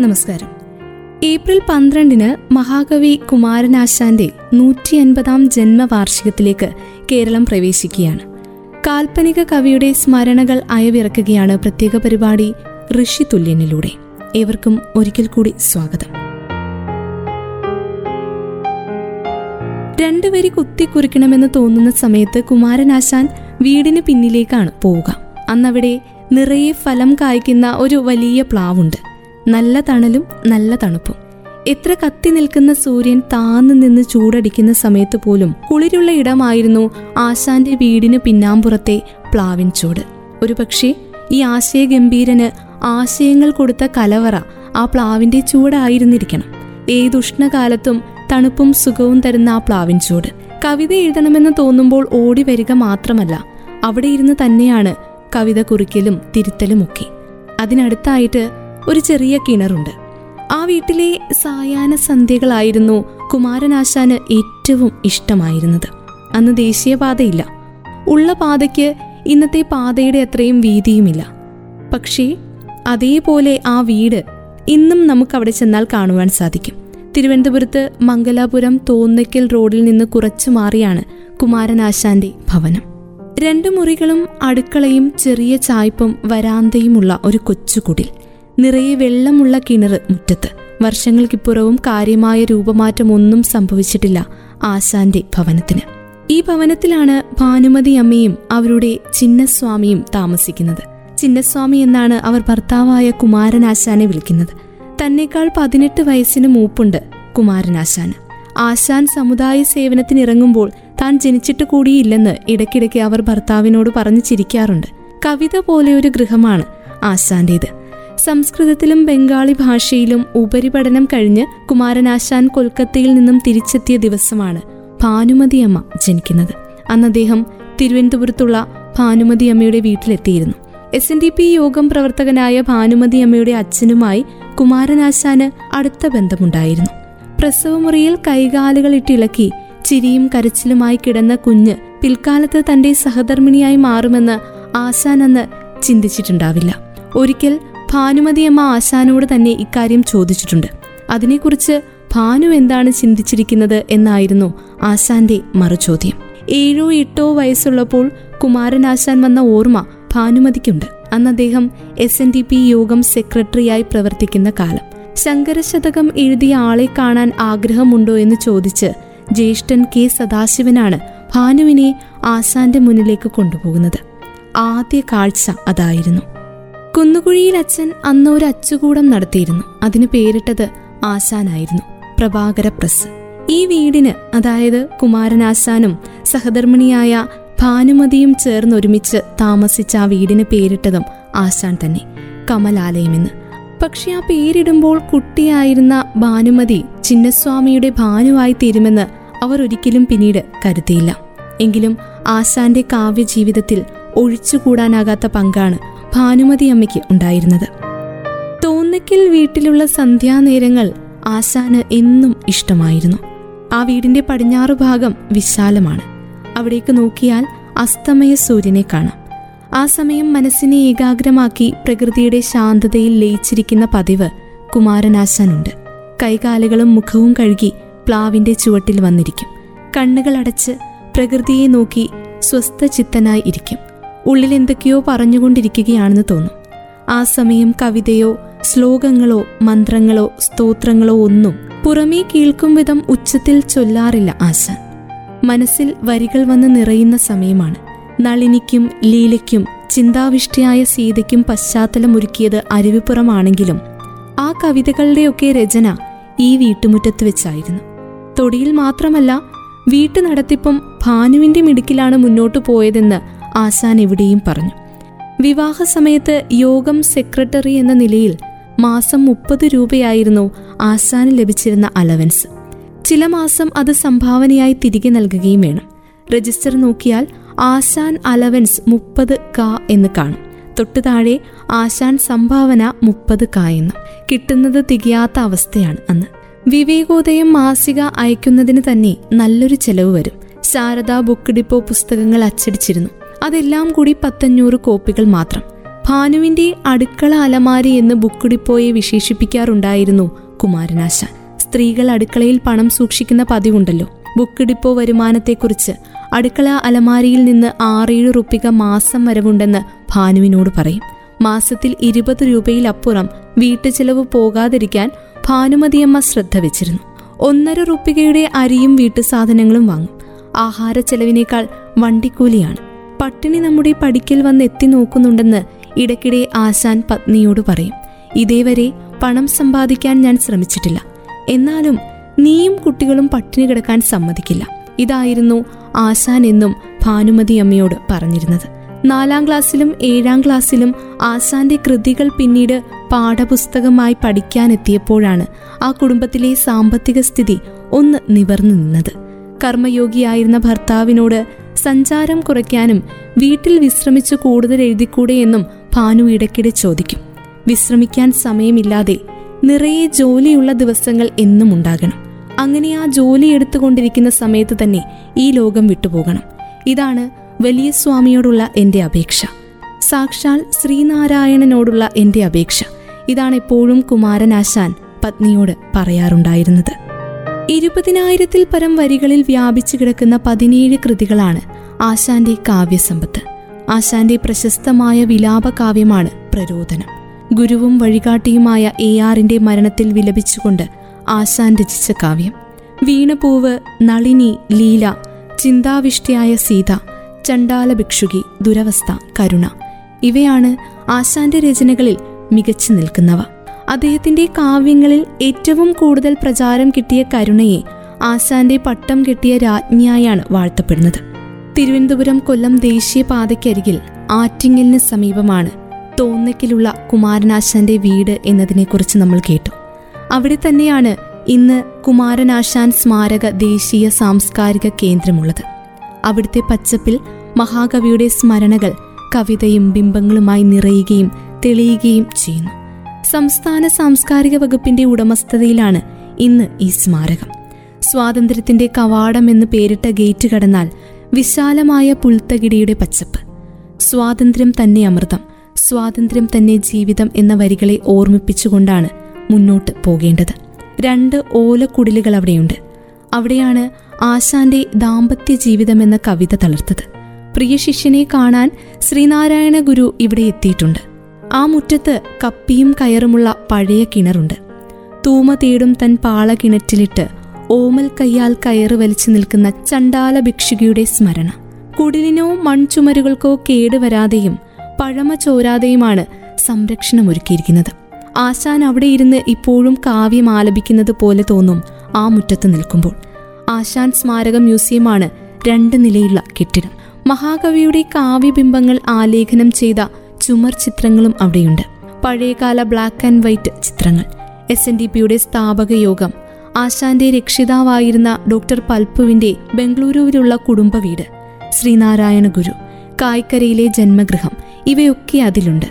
നമസ്കാരം. ഏപ്രിൽ പന്ത്രണ്ടിന് മഹാകവി കുമാരനാശാന്റെ നൂറ്റി അൻപതാം ജന്മവാർഷികത്തിലേക്ക് കേരളം പ്രവേശിക്കുകയാണ്. കാൽപ്പനിക കവിയുടെ സ്മരണകൾ അയവിറക്കുകയാണ് പ്രത്യേക പരിപാടി ഋഷി തുല്യനിലൂടെ. ഏവർക്കും ഒരിക്കൽ കൂടി സ്വാഗതം. രണ്ടുവരി കുത്തിക്കുറിക്കണമെന്ന് തോന്നുന്ന സമയത്ത് കുമാരനാശാൻ വീടിന് പിന്നിലേക്കാണ് പോവുക. അന്നവിടെ നിറയെ ഫലം കായ്ക്കുന്ന ഒരു വലിയ പ്ലാവുണ്ട്. നല്ല തണലും നല്ല തണുപ്പും. എത്ര കത്തി നിൽക്കുന്ന സൂര്യൻ താന്നു നിന്ന് ചൂടടിക്കുന്ന സമയത്ത് പോലും കുളിരുള്ള ഇടമായിരുന്നു ആശാന്റെ വീടിന് പിന്നാമ്പുറത്തെ പ്ലാവിൻ ചൂട്. ഒരുപക്ഷെ ഈ ആശയഗംഭീരന് ആശയങ്ങൾ കൊടുത്ത കലവറ ആ പ്ലാവിന്റെ ചൂടായിരുന്നിരിക്കണം. ഏതുഷ്ണകാലത്തും തണുപ്പും സുഖവും തരുന്ന ആ പ്ലാവിൻ ചൂട്. കവിത എഴുതണമെന്ന് തോന്നുമ്പോൾ ഓടി വരിക മാത്രമല്ല അവിടെ ഇരുന്ന് തന്നെയാണ് കവിത കുറിക്കലും തിരുത്തലുമൊക്കെ. അതിനടുത്തായിട്ട് ഒരു ചെറിയ കിണറുണ്ട്. ആ വീട്ടിലെ സായാഹ്ന സന്ധ്യകളായിരുന്നു കുമാരനാശാന് ഏറ്റവും ഇഷ്ടമായിരുന്നത്. അന്ന് ദേശീയപാതയില്ല. ഉള്ള പാതയ്ക്ക് ഇന്നത്തെ പാതയുടെ അത്രയും വീതിയുമില്ല. പക്ഷേ അതേപോലെ ആ വീട് ഇന്നും നമുക്ക് അവിടെ ചെന്നാൽ കാണുവാൻ സാധിക്കും. തിരുവനന്തപുരത്ത് മംഗലാപുരം തോന്നയ്ക്കൽ റോഡിൽ നിന്ന് കുറച്ചു മാറിയാണ് കുമാരനാശാന്റെ ഭവനം. രണ്ടു മുറികളും അടുക്കളയും ചെറിയ ചായ്പും വരാന്തയുമുള്ള ഒരു കൊച്ചുകുടിൽ. നിറയെ വെള്ളമുള്ള കിണർ മുറ്റത്ത്. വർഷങ്ങൾക്കിപ്പുറവും കാര്യമായ രൂപമാറ്റമൊന്നും സംഭവിച്ചിട്ടില്ല ആശാന്റെ ഭവനത്തിന്. ഈ ഭവനത്തിലാണ് ഭാനുമതി അമ്മയും അവരുടെ ചിന്നസ്വാമിയും താമസിക്കുന്നത്. ചിന്നസ്വാമി എന്നാണ് അവർ ഭർത്താവായ കുമാരനാശാനെ വിളിക്കുന്നത്. തന്നെക്കാൾ പതിനെട്ട് വയസ്സിന് മൂപ്പുണ്ട് കുമാരനാശാൻ ആശാൻ സമുദായ സേവനത്തിനിറങ്ങുമ്പോൾ താൻ ജനിച്ചിട്ട് കൂടിയില്ലെന്ന് ഇടയ്ക്കിടയ്ക്ക് അവർ ഭർത്താവിനോട് പറഞ്ഞു ചിരിക്കാറുണ്ട്. കവിത പോലെ ഒരു ഗൃഹമാണ് ആശാന്റേത്. സംസ്കൃതത്തിലും ബംഗാളി ഭാഷയിലും ഉപരിപഠനം കഴിഞ്ഞ് കുമാരനാശാൻ കൊൽക്കത്തയിൽ നിന്നും തിരിച്ചെത്തിയ ദിവസമാണ് ഭാനുമതിയമ്മ ജനിക്കുന്നത്. അന്ന് അദ്ദേഹം തിരുവനന്തപുരത്തുള്ള ഭാനുമതിയമ്മയുടെ വീട്ടിലെത്തിയിരുന്നു. എസ് എൻ ഡി പി യോഗം പ്രവർത്തകനായ ഭാനുമതിയമ്മയുടെ അച്ഛനുമായി കുമാരനാശാന് അടുത്ത ബന്ധമുണ്ടായിരുന്നു. പ്രസവമുറിയിൽ കൈകാലുകൾ ഇട്ടിളക്കി ചിരിയും കരച്ചിലുമായി കിടന്ന കുഞ്ഞ് പിൽക്കാലത്ത് തന്റെ സഹധർമ്മിണിയായി മാറുമെന്ന് ആശാൻ അന്ന് ചിന്തിച്ചിട്ടുണ്ടാവില്ല. ഒരിക്കൽ ഭാനുമതിയമ്മ ആശാനോട് തന്നെ ഇക്കാര്യം ചോദിച്ചിട്ടുണ്ട്. അതിനെക്കുറിച്ച് ഭാനു എന്താണ് ചിന്തിച്ചിരിക്കുന്നത് എന്നായിരുന്നു ആശാന്റെ മറുചോദ്യം. ഏഴോ എട്ടോ വയസ്സുള്ളപ്പോൾ കുമാരൻ കുമാരനാശാൻ വന്ന ഓർമ്മ ഭാനുമതിക്കുണ്ട്. അന്ന് അദ്ദേഹം എസ് എൻ ഡി പി യോഗം സെക്രട്ടറിയായി പ്രവർത്തിക്കുന്ന കാലം. ശങ്കരശതകം എഴുതിയ ആളെ കാണാൻ ആഗ്രഹമുണ്ടോ എന്ന് ചോദിച്ച് ജ്യേഷ്ഠൻ കെ സദാശിവനാണ് ഭാനുവിനെ ആശാന്റെ മുന്നിലേക്ക് കൊണ്ടുപോകുന്നത്. ആദ്യ കാഴ്ച അതായിരുന്നു. കുന്നുകുഴിയിൽ അച്ഛൻ അന്ന് ഒരു അച്ചുകൂടം നടത്തിയിരുന്നു. അതിന് പേരിട്ടത് ആശാനായിരുന്നു. പ്രഭാകര പ്രസ്. ഈ വീടിന് അതായത് കുമാരനാശാനും സഹധർമ്മിണിയായ ഭാനുമതിയും ചേർന്നൊരുമിച്ച് താമസിച്ച ആ വീടിന് പേരിട്ടതും ആശാൻ തന്നെ കമലാലയമെന്ന്. പക്ഷെ ആ പേരിടുമ്പോൾ കുട്ടിയായിരുന്ന ഭാനുമതി ചിന്നസ്വാമിയുടെ ഭാനുവായി തീരുമെന്ന് അവർ ഒരിക്കലും പിന്നീട് കരുതിയില്ല. എങ്കിലും ആശാന്റെ കാവ്യജീവിതത്തിൽ ഒഴിച്ചുകൂടാനാകാത്ത പങ്കാണ് ഭാനുമതി അമ്മയ്ക്ക് ഉണ്ടായിരുന്നത്. തോന്നയ്ക്കൽ വീട്ടിലുള്ള സന്ധ്യാനേരങ്ങൾ ആശാന് എന്നും ഇഷ്ടമായിരുന്നു. ആ വീടിന്റെ പടിഞ്ഞാറു ഭാഗം വിശാലമാണ്. അവിടേക്ക് നോക്കിയാൽ അസ്തമയ സൂര്യനെ കാണാം. ആ സമയം മനസ്സിനെ ഏകാഗ്രമാക്കി പ്രകൃതിയുടെ ശാന്തതയിൽ ലയിച്ചിരിക്കുന്ന പതിവ് കുമാരനാശാനുണ്ട് കൈകാലുകളും മുഖവും കഴുകി പ്ലാവിന്റെ ചുവട്ടിൽ വന്നിരിക്കും. കണ്ണുകൾ അടച്ച് പ്രകൃതിയെ നോക്കി സ്വസ്ഥചിത്തനായി ഇരിക്കും. ഉള്ളിൽ എന്തൊക്കെയോ പറഞ്ഞുകൊണ്ടിരിക്കുകയാണെന്ന് തോന്നും. ആ സമയം കവിതയോ ശ്ലോകങ്ങളോ മന്ത്രങ്ങളോ സ്തോത്രങ്ങളോ ഒന്നും പുറമേ കേൾക്കും വിധം ഉച്ചത്തിൽ ചൊല്ലാറില്ല ആശാൻ. മനസ്സിൽ വരികൾ വന്ന് നിറയുന്ന സമയമാണ്. നളിനിക്കും ലീലയ്ക്കും ചിന്താവിഷ്ടിയായ സീതയ്ക്കും പശ്ചാത്തലമൊരുക്കിയത് അരുവിപ്പുറമാണെങ്കിലും ആ കവിതകളുടെയൊക്കെ രചന ഈ വീട്ടുമുറ്റത്ത് വെച്ചായിരുന്നു. തൊടിയിൽ മാത്രമല്ല വീട്ടു നടത്തിപ്പും ഭാനുവിന്റെ മിടുക്കിലാണ് മുന്നോട്ടു പോയതെന്ന് ആശാൻ എവിടെയും പറഞ്ഞു. വിവാഹ സമയത്ത് യോഗം സെക്രട്ടറി എന്ന നിലയിൽ മാസം മുപ്പത് രൂപയായിരുന്നു ആശാന് ലഭിച്ചിരുന്ന അലവൻസ്. ചില മാസം അത് സംഭാവനയായി തിരികെ നൽകുകയും വേണം. രജിസ്റ്റർ നോക്കിയാൽ ആശാൻ അലവൻസ് മുപ്പത് ക എന്ന് കാണും. തൊട്ടു താഴെ ആശാൻ സംഭാവന മുപ്പത് ക എന്ന്. കിട്ടുന്നത് തികയാത്ത അവസ്ഥയാണ് അന്ന്. വിവേകോദയം മാസിക അയക്കുന്നതിന് തന്നെ നല്ലൊരു ചെലവ് വരും. ശാരദ ബുക്ക് ഡിപ്പോ പുസ്തകങ്ങൾ അച്ചടിച്ചിരുന്നു. അതെല്ലാം കൂടി പത്തഞ്ഞൂറ് കോപ്പികൾ മാത്രം. ഭാനുവിന്റെ അടുക്കള അലമാരി എന്ന് ബുക്കുടിപ്പോയെ വിശേഷിപ്പിക്കാറുണ്ടായിരുന്നു കുമാരനാശാൻ. സ്ത്രീകൾ അടുക്കളയിൽ പണം സൂക്ഷിക്കുന്ന പതിവുണ്ടല്ലോ. ബുക്കിടിപ്പോ വരുമാനത്തെക്കുറിച്ച് അടുക്കള അലമാരിയിൽ നിന്ന് ആറേഴ് റുപ്പിക മാസം വരവുണ്ടെന്ന് ഭാനുവിനോട് പറയും. മാസത്തിൽ ഇരുപത് രൂപയിലപ്പുറം വീട്ടുചെലവ് പോകാതിരിക്കാൻ ഭാനുമതിയമ്മ ശ്രദ്ധ വെച്ചിരുന്നു. ഒന്നര റുപ്പികയുടെ അരിയും വീട്ടുസാധനങ്ങളും വാങ്ങും. ആഹാര ചെലവിനേക്കാൾ വണ്ടിക്കൂലിയാണ്. പട്ടിണി നമ്മുടെ പടിക്കൽ വന്ന് എത്തി നോക്കുന്നുണ്ടെന്ന് ഇടയ്ക്കിടെ ആശാൻ പത്നിയോട് പറയും. ഇതേവരെ പണം സമ്പാദിക്കാൻ ഞാൻ ശ്രമിച്ചിട്ടില്ല. എന്നാലും നീയും കുട്ടികളും പട്ടിണി കിടക്കാൻ സമ്മതിക്കില്ല. ഇതായിരുന്നു ആശാൻ എന്നും ഭാനുമതി അമ്മയോട് പറഞ്ഞിരുന്നത്. നാലാം ക്ലാസ്സിലും ഏഴാം ക്ലാസ്സിലും ആശാന്റെ കൃതികൾ പിന്നീട് പാഠപുസ്തകമായി പഠിക്കാനെത്തിയപ്പോഴാണ് ആ കുടുംബത്തിലെ സാമ്പത്തിക സ്ഥിതി ഒന്ന് നിവർന്നു നിന്നത്. കർമ്മയോഗിയായിരുന്ന ഭർത്താവിനോട് സഞ്ചാരം കുറയ്ക്കാനും വീട്ടിൽ വിശ്രമിച്ച് കൂടുതൽ എഴുതിക്കൂടെ എന്നും ഭാനു ഇടയ്ക്കിടെ ചോദിക്കും. വിശ്രമിക്കാൻ സമയമില്ലാതെ നിറയെ ജോലിയുള്ള ദിവസങ്ങൾ എന്നും ഉണ്ടാകണം. അങ്ങനെ ആ ജോലി എടുത്തുകൊണ്ടിരിക്കുന്ന സമയത്ത് തന്നെ ഈ ലോകം വിട്ടുപോകണം. ഇതാണ് വലിയ സ്വാമിയോടുള്ള എന്റെ അപേക്ഷ. സാക്ഷാൽ ശ്രീനാരായണനോടുള്ള എന്റെ അപേക്ഷ. ഇതാണ് എപ്പോഴും കുമാരനാശാൻ പത്നിയോട് പറയാറുണ്ടായിരുന്നത്. ഇരുപതിനായിരത്തിൽ പരം വരികളിൽ വ്യാപിച്ചു കിടക്കുന്ന പതിനേഴ് കൃതികളാണ് ആശാന്റെ കാവ്യസമ്പത്ത്. ആശാന്റെ പ്രശസ്തമായ വിലാപ കാവ്യമാണ് പ്രരോദനം. ഗുരുവും വഴികാട്ടിയുമായ എ ആറിന്റെ മരണത്തിൽ വിലപിച്ചുകൊണ്ട് ആശാൻ രചിച്ച കാവ്യം. വീണപൂവ് നളിനി ലീല ചിന്താവിഷ്ടിയായ സീത ചണ്ടാല ഭിക്ഷുകി ദുരവസ്ഥ കരുണ ഇവയാണ് ആശാന്റെ രചനകളിൽ മികച്ചു നിൽക്കുന്നവ. അദ്ദേഹത്തിന്റെ കാവ്യങ്ങളിൽ ഏറ്റവും കൂടുതൽ പ്രചാരം കിട്ടിയ കരുണയെ ആശാന്റെ പട്ടം കിട്ടിയ രാജ്ഞിയായാണ് വാഴ്ത്തപ്പെടുന്നത്. തിരുവനന്തപുരം കൊല്ലം ദേശീയപാതയ്ക്കരികിൽ ആറ്റിങ്ങലിന് സമീപമാണ് തോന്നക്കിലുള്ള കുമാരനാശാന്റെ വീട് എന്നതിനെക്കുറിച്ച് നമ്മൾ കേട്ടു. അവിടെ തന്നെയാണ് ഇന്ന് കുമാരനാശാൻ സ്മാരക ദേശീയ സാംസ്കാരിക കേന്ദ്രമുള്ളത്. അവിടുത്തെ പച്ചപ്പിൽ മഹാകവിയുടെ സ്മരണകൾ കവിതയും ബിംബങ്ങളുമായി നിറയുകയും തെളിയുകയും ചെയ്യുന്നു. സംസ്ഥാന സാംസ്കാരിക വകുപ്പിന്റെ ഉടമസ്ഥതയിലാണ് ഇന്ന് ഈ സ്മാരകം. സ്വാതന്ത്ര്യത്തിന്റെ കവാടം എന്ന് പേരിട്ട ഗേറ്റ് കടന്നാൽ വിശാലമായ പുൽത്തകിടിയുടെ പച്ചപ്പ്. സ്വാതന്ത്ര്യം തന്നെ അമൃതം സ്വാതന്ത്ര്യം തന്നെ ജീവിതം എന്ന വരികളെ ഓർമ്മിപ്പിച്ചുകൊണ്ടാണ് മുന്നോട്ട് പോകേണ്ടത്. രണ്ട് ഓലക്കുടിലുകൾ അവിടെയുണ്ട്. അവിടെയാണ് ആശാന്റെ ദാമ്പത്യ ജീവിതം എന്ന കവിത തളർത്തത്. പ്രിയ ശിഷ്യനെ കാണാൻ ശ്രീനാരായണ ഗുരു ഇവിടെ എത്തിയിട്ടുണ്ട്. ആ മുറ്റത്ത് കപ്പിയും കയറുമുള്ള പഴയ കിണറുണ്ട്. തൂമ തേടും തൻ പാള കിണറ്റിലിട്ട് ഓമൽ കയ്യാൽ കയറ് വലിച്ചു നിൽക്കുന്ന ചണ്ടാല ഭിക്ഷുകിയുടെ സ്മരണ. കുടിലിനോ മൺചുമരുകൾക്കോ കേടുവരാതെയും പഴമ ചോരാതെയുമാണ് സംരക്ഷണം ഒരുക്കിയിരിക്കുന്നത് ആശാൻ അവിടെ ഇരുന്ന് ഇപ്പോഴും കാവ്യം ആലപിക്കുന്നത് പോലെ തോന്നും ആ മുറ്റത്ത് നിൽക്കുമ്പോൾ. ആശാൻ സ്മാരക മ്യൂസിയമാണ് രണ്ട് നിലയുള്ള കെട്ടിടം. മഹാകവിയുടെ കാവ്യബിംബങ്ങൾ ആലേഖനം ചെയ്ത ചുമർ ചിത്രങ്ങളും അവിടെയുണ്ട്. പഴയകാല ബ്ലാക്ക് ആൻഡ് വൈറ്റ് ചിത്രങ്ങൾ. എസ് എൻ ഡി പിയുടെ സ്ഥാപക യോഗം. ആശാന്റെ രക്ഷിതാവായിരുന്ന ഡോക്ടർ പൽപ്പുവിന്റെ ബംഗളൂരുവിലുള്ള കുടുംബ വീട്. ശ്രീനാരായണ ഗുരു. കായ്ക്കരയിലെ ജന്മഗൃഹം. ഇവയൊക്കെ അതിലുണ്ട്.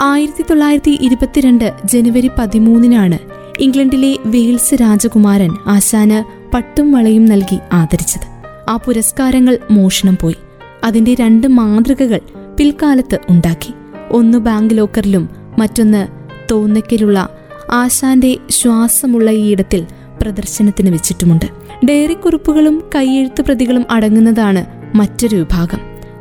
ആയിരത്തി തൊള്ളായിരത്തി ഇരുപത്തിരണ്ട് ജനുവരി പതിമൂന്നിനാണ് ഇംഗ്ലണ്ടിലെ വെയിൽസ് രാജകുമാരൻ ആശാന് പട്ടും വളയും നൽകി ആദരിച്ചത്. ആ പുരസ്കാരങ്ങൾ മോഷണം പോയി. അതിന്റെ രണ്ട് മാതൃകകൾ പിൽക്കാലത്ത് ഉണ്ടാക്കി. ഒന്ന് ബാങ്ക് ലോക്കറിലും മറ്റൊന്ന് തോന്നയ്ക്കലുള്ള ആശാന്റെ ശ്വാസമുള്ള ഈ ഇടത്തിൽ പ്രദർശനത്തിന് വെച്ചിട്ടുമുണ്ട്. ഡയറി കുറിപ്പുകളും കൈയെഴുത്ത് പ്രതികളും അടങ്ങുന്നതാണ് മറ്റൊരു വിഭാഗം.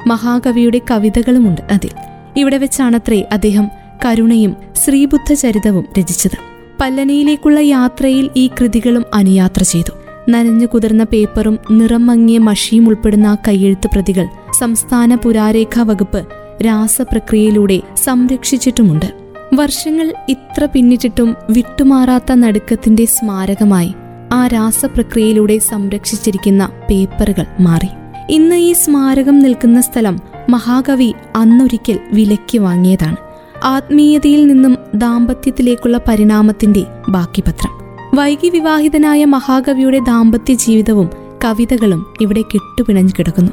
മഹാകവിയുടെ കവിതകളുമുണ്ട് അതിൽ. ഇവിടെ വെച്ചാണത്രേ അദ്ദേഹം കരുണയും ശ്രീബുദ്ധ ചരിതവും രചിച്ചത്. പല്ലനയിലേക്കുള്ള യാത്രയിൽ ഈ കൃതികളും അനുയാത്ര ചെയ്തു. നനഞ്ഞു കുതിർന്ന പേപ്പറും നിറം മങ്ങിയ മഷിയും ഉൾപ്പെടുന്ന കൈയെഴുത്ത് പ്രതികൾ സംസ്ഥാന പുരാരേഖാ വകുപ്പ് രാസപ്രക്രിയയിലൂടെ സംരക്ഷിച്ചിട്ടുമുണ്ട്. വർഷങ്ങൾ ഇത്ര പിന്നിട്ടിട്ടും വിട്ടുമാറാത്ത നടുക്കത്തിന്റെ സ്മാരകമായി ആ രാസപ്രക്രിയയിലൂടെ സംരക്ഷിച്ചിരിക്കുന്ന പേപ്പറുകൾ മാറി. ഇന്ന് ഈ സ്മാരകം നിൽക്കുന്ന സ്ഥലം മഹാകവി അന്നൊരിക്കൽ വിലയ്ക്ക് വാങ്ങിയതാണ്. ആത്മീയതയിൽ നിന്നും ദാമ്പത്യത്തിലേക്കുള്ള പരിണാമത്തിന്റെ ബാക്കിപത്രം. വൈകി വിവാഹിതനായ മഹാകവിയുടെ ദാമ്പത്യ ജീവിതവും കവിതകളും ഇവിടെ കെട്ടുപിണഞ്ഞു കിടക്കുന്നു.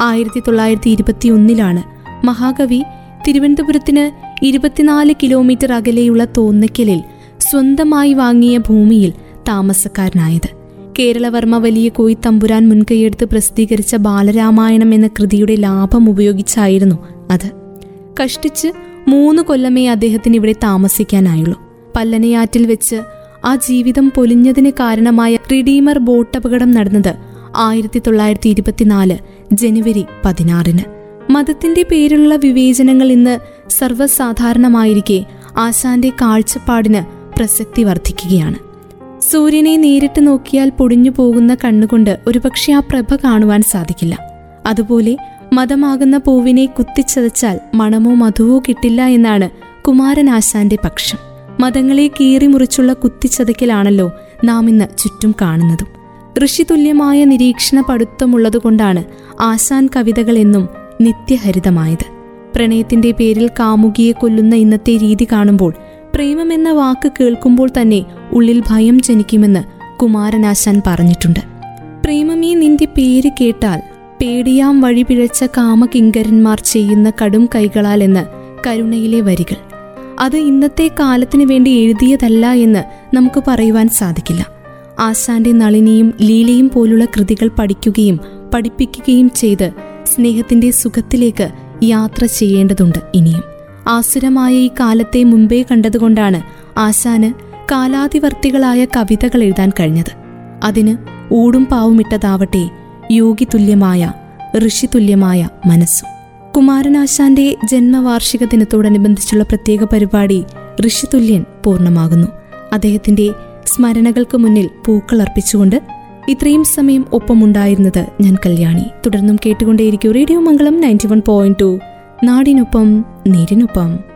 ആയിരത്തി തൊള്ളായിരത്തി ഇരുപത്തിയൊന്നിലാണ് മഹാകവി തിരുവനന്തപുരത്തിന് ഇരുപത്തിനാല് കിലോമീറ്റർ അകലെയുള്ള തോന്നയ്ക്കലിൽ സ്വന്തമായി വാങ്ങിയ ഭൂമിയിൽ താമസക്കാരനായത്. കേരളവർമ്മ വലിയ കോയി തമ്പുരാൻ മുൻകൈയെടുത്ത് പ്രസിദ്ധീകരിച്ച ബാലരാമായണം എന്ന കൃതിയുടെ ലാഭം ഉപയോഗിച്ചായിരുന്നു അത്. കഷ്ടിച്ച് മൂന്ന് കൊല്ലമേ അദ്ദേഹത്തിന് ഇവിടെ താമസിക്കാനായുള്ളൂ. പല്ലനയാറ്റിൽ വെച്ച് ആ ജീവിതം പൊലിഞ്ഞതിന് കാരണമായ റിഡീമർ ബോട്ടപകടം നടന്നത് ആയിരത്തി തൊള്ളായിരത്തി ഇരുപത്തിനാല് ജനുവരി പതിനാറിന്. മതത്തിന്റെ പേരിലുള്ള വിവേചനങ്ങൾ ഇന്ന് സർവസാധാരണമായിരിക്കെ ആശാന്റെ കാഴ്ചപ്പാടിന് പ്രസക്തി വർദ്ധിക്കുകയാണ്. സൂര്യനെ നേരിട്ട് നോക്കിയാൽ പൊടിഞ്ഞു പോകുന്ന കണ്ണുകൊണ്ട് ഒരുപക്ഷെ ആ പ്രഭ കാണുവാൻ സാധിക്കില്ല. അതുപോലെ മതമാകുന്ന പൂവിനെ കുത്തിച്ചതച്ചാൽ മണമോ മധുവോ കിട്ടില്ല എന്നാണ് കുമാരൻ ആശാന്റെ പക്ഷം. മതങ്ങളെ കീറിമുറിച്ചുള്ള കുത്തിച്ചതയ്ക്കലാണല്ലോ നാം ഇന്ന് ചുറ്റും കാണുന്നതും. ഋഷിതുല്യമായ നിരീക്ഷണ പടുത്തമുള്ളതുകൊണ്ടാണ് ആശാൻ കവിതകൾ എന്നും നിത്യഹരിതമായത്. പ്രണയത്തിന്റെ പേരിൽ കാമുകിയെ കൊല്ലുന്ന ഇന്നത്തെ രീതി കാണുമ്പോൾ പ്രേമമെന്ന വാക്ക് കേൾക്കുമ്പോൾ തന്നെ ഉള്ളിൽ ഭയം ജനിക്കുമെന്ന് കുമാരനാശാൻ പറഞ്ഞിട്ടുണ്ട്. പ്രേമമേ നിന്റെ പേര് കേട്ടാൽ പേടിയാം വഴിപിഴച്ച കാമകിങ്കരന്മാർ ചെയ്യുന്ന കടും കൈകളാൽ എന്ന് കരുണയിലെ വരികൾ. അത് ഇന്നത്തെ കാലത്തിന് വേണ്ടി എഴുതിയതല്ല എന്ന് നമുക്ക് പറയുവാൻ സാധിക്കില്ല. ആശാന്റെ നളിനിയും ലീലയും പോലുള്ള കൃതികൾ പഠിക്കുകയും പഠിപ്പിക്കുകയും ചെയ്ത് സ്നേഹത്തിന്റെ സുഖത്തിലേക്ക് യാത്ര ചെയ്യേണ്ടതുണ്ട് ഇനിയും. ആസുരമായ ഈ കാലത്തെ മുമ്പേ കണ്ടതുകൊണ്ടാണ് ആശാന് കാലാതിവർത്തികളായ കവിതകൾ എഴുതാൻ കഴിഞ്ഞത്. അതിന് ഊടും പാവുമിട്ടതാവട്ടെ യോഗി തുല്യമായ ഋഷി ഋഷിതുല്യമായ മനസ്സും. കുമാരനാശാന്റെ ജന്മവാർഷിക ദിനത്തോടനുബന്ധിച്ചുള്ള പ്രത്യേക പരിപാടി ഋഷിതുല്യൻ പൂർണമാകുന്നു. അദ്ദേഹത്തിന്റെ സ്മരണകൾക്ക് മുന്നിൽ പൂക്കൾ അർപ്പിച്ചുകൊണ്ട് ഇത്രയും സമയം ഒപ്പമുണ്ടായിരുന്നത് ഞാൻ കല്യാണി. തുടർന്നും കേട്ടുകൊണ്ടേയിരിക്കും radio Mangalam ninety one point two. നാടിനൊപ്പം നേരിനൊപ്പം.